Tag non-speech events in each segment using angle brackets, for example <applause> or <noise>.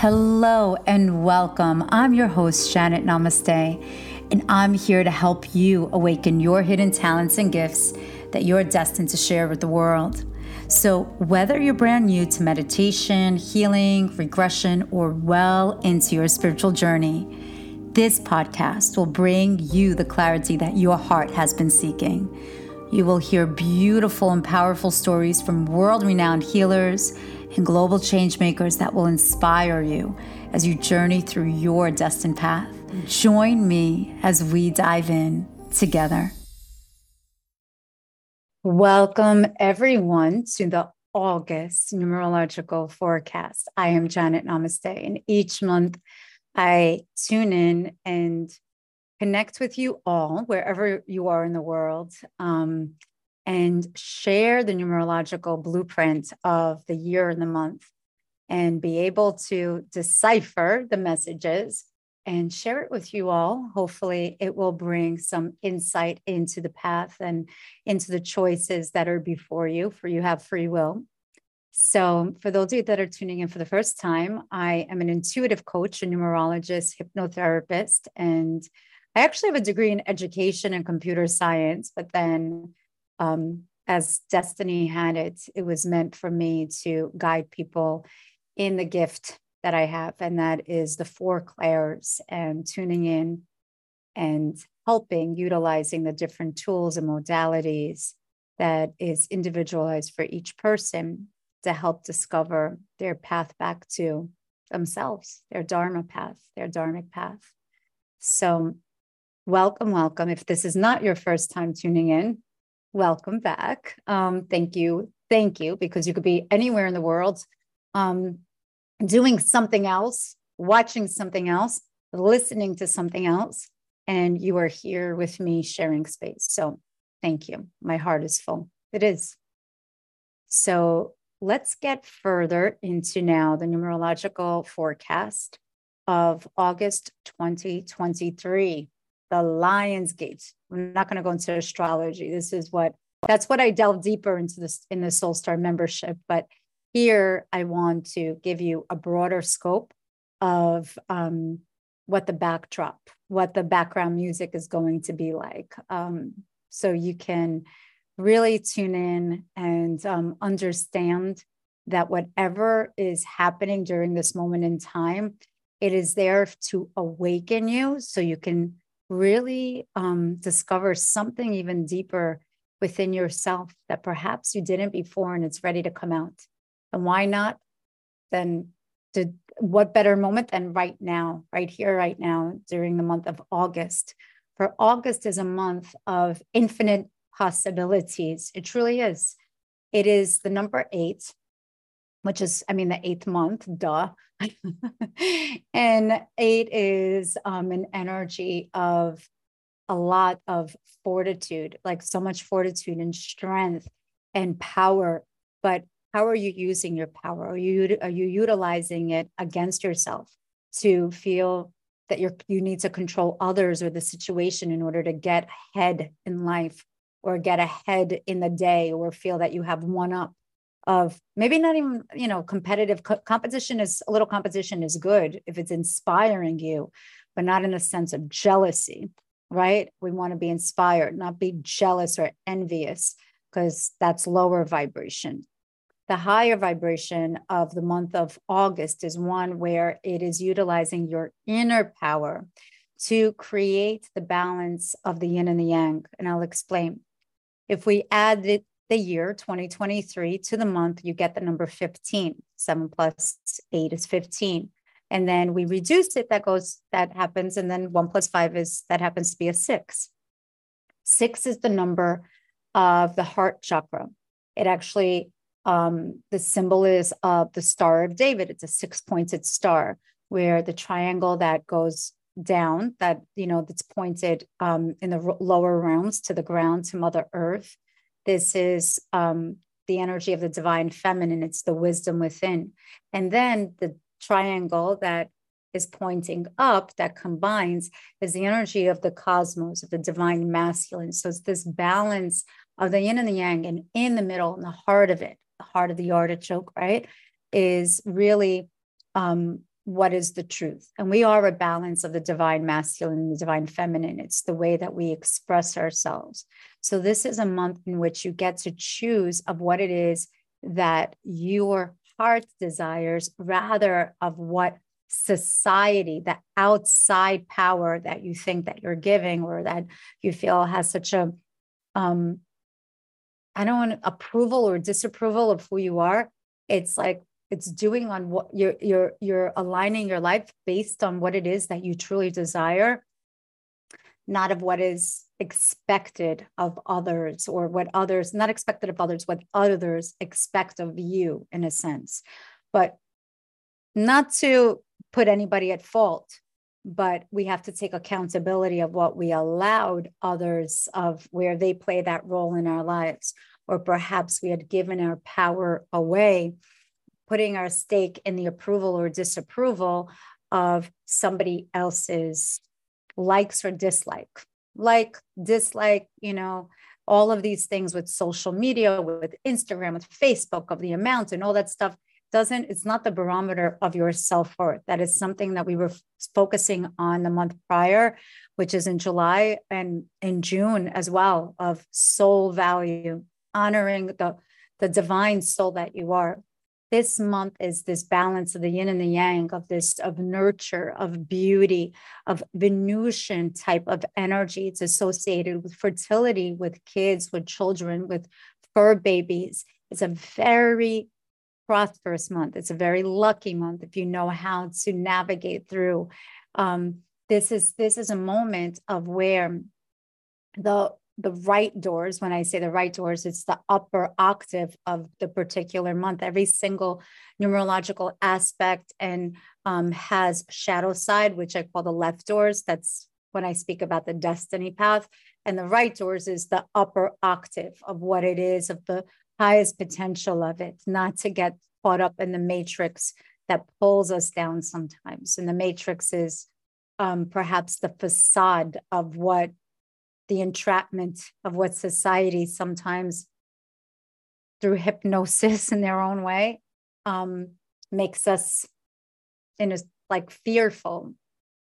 Hello and welcome. I'm your host, Janet Namaste, and I'm here to help you awaken your hidden talents and gifts that you're destined to share with the world. So, whether you're brand new to meditation, healing, regression, or well into your spiritual journey, this podcast will bring you the clarity that your heart has been seeking. You will hear beautiful and powerful stories from world renowned healers and global changemakers that will inspire you as you journey through your destined path. Join me as we dive in together. Welcome, everyone, to the August numerological forecast. I am Janet Namaste, and each month I tune in and connect with you all wherever you are in the world um, and share the numerological blueprint of the year and the month and be able to decipher the messages and share it with you all. Hopefully, it will bring some insight into the path and into the choices that are before you, for you have free will. So, for those of you that are tuning in for the first time, I am an intuitive coach, a numerologist, hypnotherapist, and I actually have a degree in education and computer science, but then um, as destiny had it, it was meant for me to guide people in the gift that I have, and that is the four clairs and tuning in and helping utilizing the different tools and modalities that is individualized for each person to help discover their path back to themselves, their Dharma path, their Dharmic path. So, welcome, welcome. If this is not your first time tuning in, welcome back. Um, thank you. Thank you, because you could be anywhere in the world um, doing something else, watching something else, listening to something else, and you are here with me sharing space. So thank you. My heart is full. It is. So let's get further into now the numerological forecast of August 2023 the lion's gate. I'm not going to go into astrology. This is what that's what i delve deeper into this in the soul star membership. But here i want to give you a broader scope of um, what the backdrop what the background music is going to be like. Um, so you can really tune in and um, understand that whatever is happening during this moment in time it is there to awaken you so you can really um, discover something even deeper within yourself that perhaps you didn't before and it's ready to come out. And why not? Then, to, what better moment than right now, right here, right now, during the month of August? For August is a month of infinite possibilities. It truly is. It is the number eight, which is, I mean, the eighth month, duh. <laughs> and eight is um, an energy of a lot of fortitude, like so much fortitude and strength and power. But how are you using your power? Are you are you utilizing it against yourself to feel that you're you need to control others or the situation in order to get ahead in life or get ahead in the day or feel that you have one up of maybe not even you know competitive co- competition is a little competition is good if it's inspiring you but not in the sense of jealousy right? We want to be inspired not be jealous or envious because that's lower vibration. The higher vibration of the month of august is one where it is utilizing your inner power to create the balance of the yin and the yang and i'll explain. If we add it the year 2023 to the month, you get the number 15. Seven plus eight is 15. And then we reduce it, that goes, that happens. And then one plus five is, that happens to be a six. Six is the number of the heart chakra. It actually, um, the symbol is of the Star of David. It's a six pointed star where the triangle that goes down, that, you know, that's pointed um, in the lower realms to the ground, to Mother Earth this is um, the energy of the divine feminine, it's the wisdom within. And then the triangle that is pointing up that combines is the energy of the cosmos, of the divine masculine. So it's this balance of the yin and the yang, and in the middle, in the heart of it, the heart of the artichoke, right, is really um, what is the truth. And we are a balance of the divine masculine and the divine feminine. It's the way that we express ourselves. So this is a month in which you get to choose of what it is that your heart desires rather of what society, the outside power that you think that you're giving or that you feel has such a um I don't want approval or disapproval of who you are. It's like it's doing on what you're you're you're aligning your life based on what it is that you truly desire not of what is expected of others or what others not expected of others what others expect of you in a sense. But not to put anybody at fault but we have to take accountability of what we allowed others of where they play that role in our lives. Or perhaps we had given our power away putting our stake in the approval or disapproval of somebody else's likes or dislike like dislike you know all of these things with social media with instagram with facebook of the amount and all that stuff doesn't it's not the barometer of your self-worth. That is something that we were focusing on the month prior which is in july and in june as well of soul value honoring the the divine soul that you are this month is this balance of the yin and the yang of this of nurture of beauty of venusian type of energy. It's associated with fertility with kids with children with fur babies. It's a very prosperous month. It's a very lucky month if you know how to navigate through. Um, this is this is a moment of where the the right doors when i say the right doors it's the upper octave of the particular month. Every single numerological aspect and um, has shadow side which i call the left doors. That's when i speak about the destiny path. And the right doors is the upper octave of what it is of the highest potential of it not to get caught up in the matrix that pulls us down sometimes. And the matrix is um, perhaps the facade of what the entrapment of what society sometimes through hypnosis in their own way um, makes us in a like fearful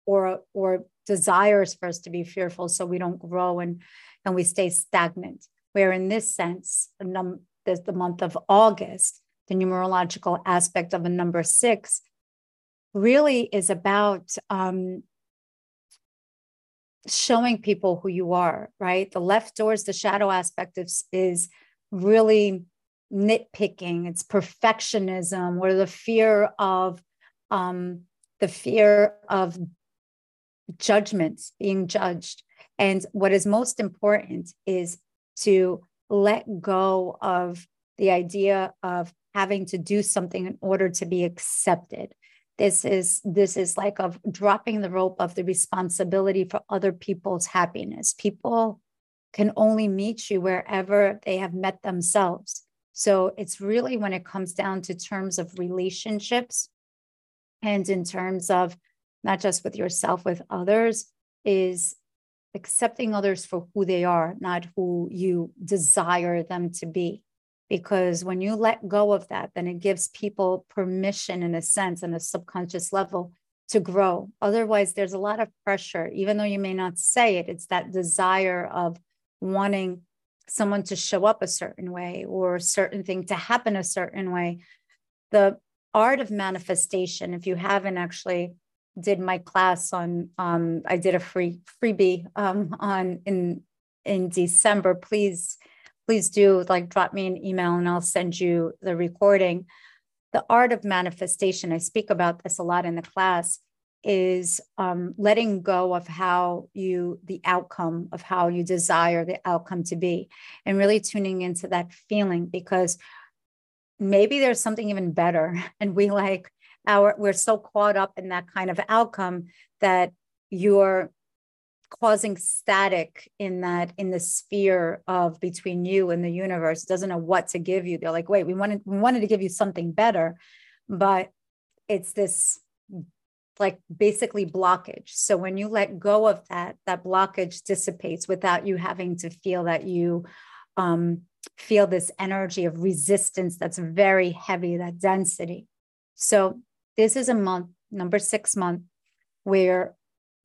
or or desires for us to be fearful so we don't grow and and we stay stagnant. Where in this sense num- there's the month of august the numerological aspect of a number six really is about um, showing people who you are, right? The left doors, the shadow aspect is, is really nitpicking, it's perfectionism or the fear of um, the fear of judgments, being judged. And what is most important is to let go of the idea of having to do something in order to be accepted this is this is like of dropping the rope of the responsibility for other people's happiness. People can only meet you wherever they have met themselves. So it's really when it comes down to terms of relationships and in terms of not just with yourself with others is accepting others for who they are not who you desire them to be because when you let go of that then it gives people permission in a sense on a subconscious level to grow. Otherwise there's a lot of pressure even though you may not say it it's that desire of wanting someone to show up a certain way or a certain thing to happen a certain way. The art of manifestation if you haven't actually did my class on um, i did a free freebie um, on in in december please please do like drop me an email and I'll send you the recording. The art of manifestation, I speak about this a lot in the class, is um, letting go of how you, the outcome of how you desire the outcome to be, and really tuning into that feeling because maybe there's something even better. <laughs> And we like our, we're so caught up in that kind of outcome that you're causing static in that in the sphere of between you and the universe. Doesn't know what to give you. They're like wait we wanted we wanted to give you something better but it's this like basically blockage. So when you let go of that that blockage dissipates without you having to feel that you um, feel this energy of resistance that's very heavy that density. So this is a month number six month, where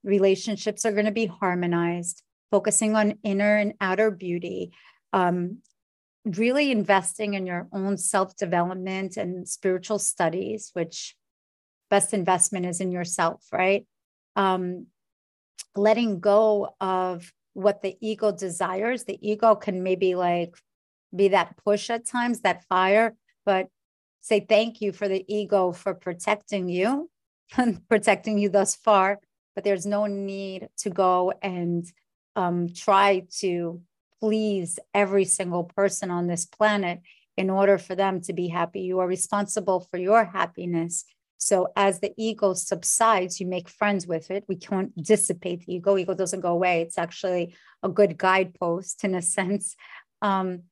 relationships are going to be harmonized, focusing on inner and outer beauty, um, really investing in your own self development and spiritual studies, which best investment is in yourself, right? Um, letting go of what the ego desires. The ego can maybe like be that push at times, that fire, but say thank you for the ego for protecting you, and <laughs> protecting you thus far. But there's no need to go and um, try to please every single person on this planet in order for them to be happy. You are responsible for your happiness. So as the ego subsides, you make friends with it. We can't dissipate the ego. Ego doesn't go away. It's actually a good guidepost in a <laughs> sense. Um,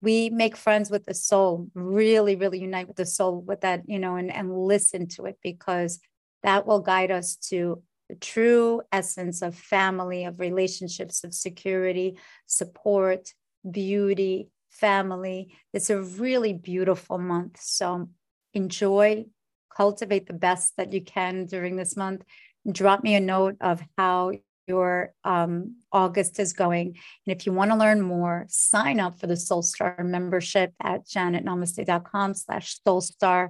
we make friends with the soul, really, really unite with the soul with that, you know, and, and listen to it because that will guide us to the true essence of family, of relationships, of security, support, beauty, family. It's a really beautiful month. So enjoy, cultivate the best that you can during this month. Drop me a note of how your um, August is going. And if you want to learn more, sign up for the Soulstar membership at janetnamaste.com slash soulstar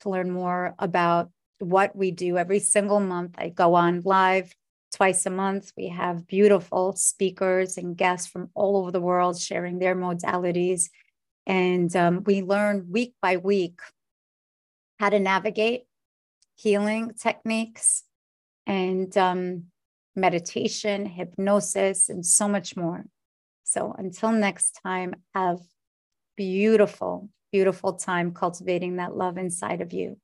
to learn more about what we do every single month. I go on live twice a month. We have beautiful speakers and guests from all over the world sharing their modalities. And um, we learn week by week how to navigate healing techniques and um, meditation, hypnosis, and so much more. So until next time, have beautiful, beautiful time cultivating that love inside of you.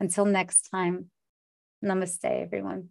Until next time, namaste, everyone.